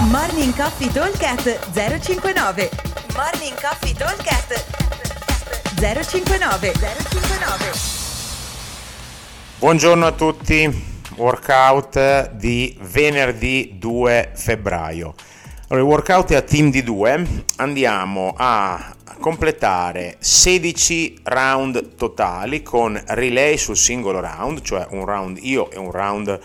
Morning Coffee Talkcast 059 Morning Coffee Talkcast 059 059 Buongiorno a tutti, workout di venerdì 2 febbraio. Allora, il workout è a team di 2, andiamo a completare 16 round totali con relay sul singolo round, cioè un round io e un round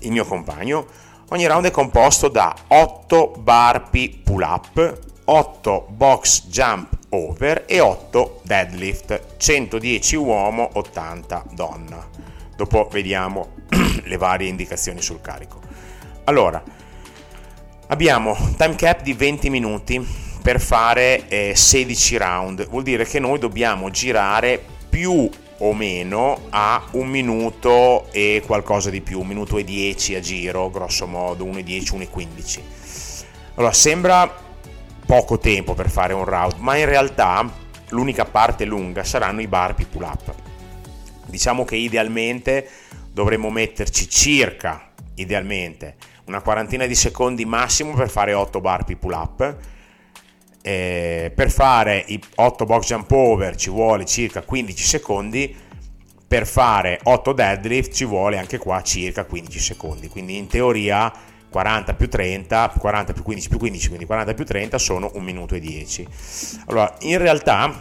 il mio compagno. Ogni round è composto da 8 barpi pull up, 8 box jump over e 8 deadlift, 110 uomo, 80 donna. Dopo vediamo le varie indicazioni sul carico. Allora, abbiamo time cap di 20 minuti per fare eh, 16 round, vuol dire che noi dobbiamo girare più o meno a un minuto e qualcosa di più, un minuto e 10 a giro, grosso modo, 1 e 10, 1 e 15. Allora, sembra poco tempo per fare un round, ma in realtà l'unica parte lunga saranno i barpi pull up. Diciamo che idealmente dovremmo metterci circa, idealmente, una quarantina di secondi massimo per fare 8 barpi pull up eh, per fare i 8 box jump over ci vuole circa 15 secondi, per fare 8 deadlift ci vuole anche qua circa 15 secondi, quindi in teoria 40 più 30, 40 più 15 più 15, quindi 40 più 30 sono 1 minuto e 10. Allora, in realtà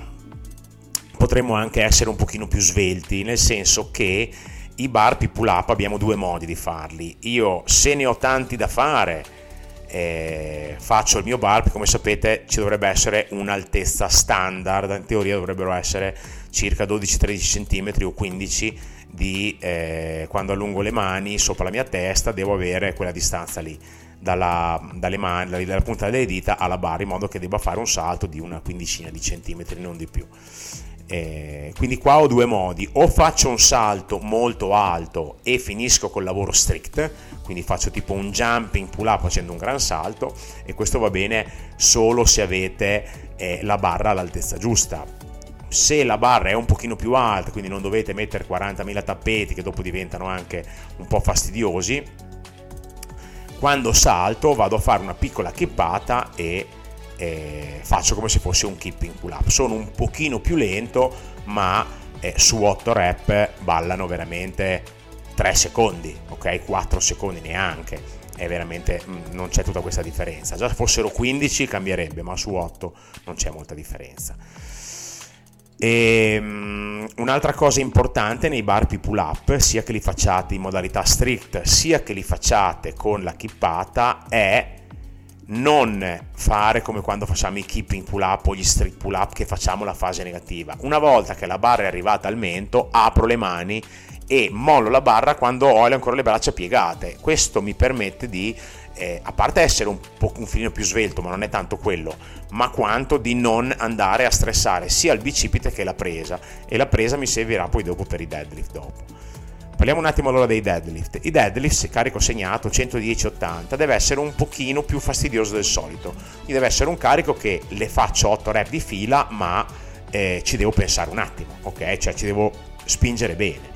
potremmo anche essere un pochino più svelti, nel senso che i bar pull up abbiamo due modi di farli. Io se ne ho tanti da fare, eh, faccio il mio bar, come sapete ci dovrebbe essere un'altezza standard, in teoria dovrebbero essere circa 12-13 cm o 15 di eh, quando allungo le mani sopra la mia testa devo avere quella distanza lì dalla, mani, dalla punta delle dita alla barra in modo che debba fare un salto di una quindicina di centimetri non di più. Eh, quindi qua ho due modi o faccio un salto molto alto e finisco col lavoro strict quindi faccio tipo un jumping pull up facendo un gran salto e questo va bene solo se avete eh, la barra all'altezza giusta. Se la barra è un pochino più alta quindi non dovete mettere 40.000 tappeti che dopo diventano anche un po' fastidiosi quando salto vado a fare una piccola chippata e eh, faccio come se fosse un keeping pull up. Sono un pochino più lento ma eh, su 8 rep ballano veramente 3 secondi, ok? 4 secondi neanche, è veramente mm, non c'è tutta questa differenza. Già se fossero 15 cambierebbe, ma su 8 non c'è molta differenza. E, um, un'altra cosa importante nei bar pull up, sia che li facciate in modalità strict, sia che li facciate con la chippata, è non fare come quando facciamo i keeping pull up o gli strict pull up che facciamo la fase negativa. Una volta che la barra è arrivata al mento, apro le mani e mollo la barra quando ho ancora le braccia piegate. Questo mi permette di, eh, a parte essere un, po', un filino più svelto, ma non è tanto quello, ma quanto di non andare a stressare sia il bicipite che la presa. E la presa mi servirà poi dopo per i deadlift dopo. Parliamo un attimo allora dei deadlift. I deadlift, carico segnato 110-80, deve essere un pochino più fastidioso del solito. Quindi deve essere un carico che le faccio 8 rep di fila, ma eh, ci devo pensare un attimo, ok? Cioè ci devo spingere bene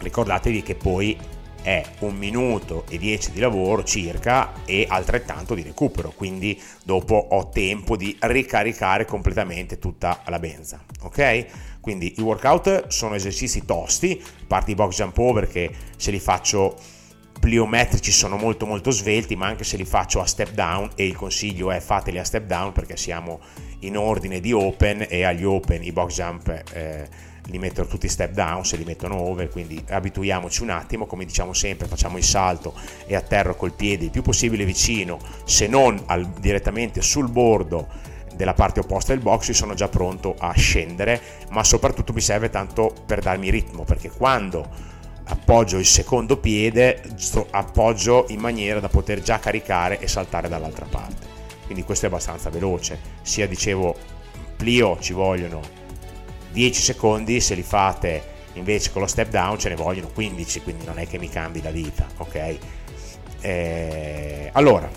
ricordatevi che poi è un minuto e dieci di lavoro circa e altrettanto di recupero, quindi dopo ho tempo di ricaricare completamente tutta la benza, ok? Quindi i workout sono esercizi tosti, a parte i box jump over che se li faccio pliometrici sono molto molto svelti, ma anche se li faccio a step down e il consiglio è fateli a step down perché siamo in ordine di open e agli open i box jump eh, li mettono tutti step down, se li mettono over, quindi abituiamoci un attimo, come diciamo sempre, facciamo il salto e atterro col piede il più possibile vicino, se non al, direttamente sul bordo della parte opposta del box, io sono già pronto a scendere, ma soprattutto mi serve tanto per darmi ritmo, perché quando appoggio il secondo piede, appoggio in maniera da poter già caricare e saltare dall'altra parte. Quindi questo è abbastanza veloce, sia dicevo plio ci vogliono 10 secondi, se li fate invece con lo step down ce ne vogliono 15, quindi non è che mi cambi la vita, ok? Eh, allora,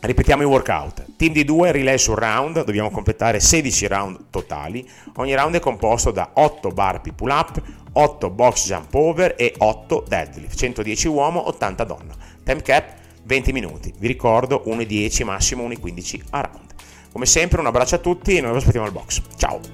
ripetiamo i workout. Team di 2, relay sul round, dobbiamo completare 16 round totali. Ogni round è composto da 8 barpi pull up, 8 box jump over e 8 deadlift, 110 uomo, 80 donna. Time cap 20 minuti. Vi ricordo 1,10 massimo 1,15 a round. Come sempre un abbraccio a tutti e noi vi aspettiamo al box. Ciao!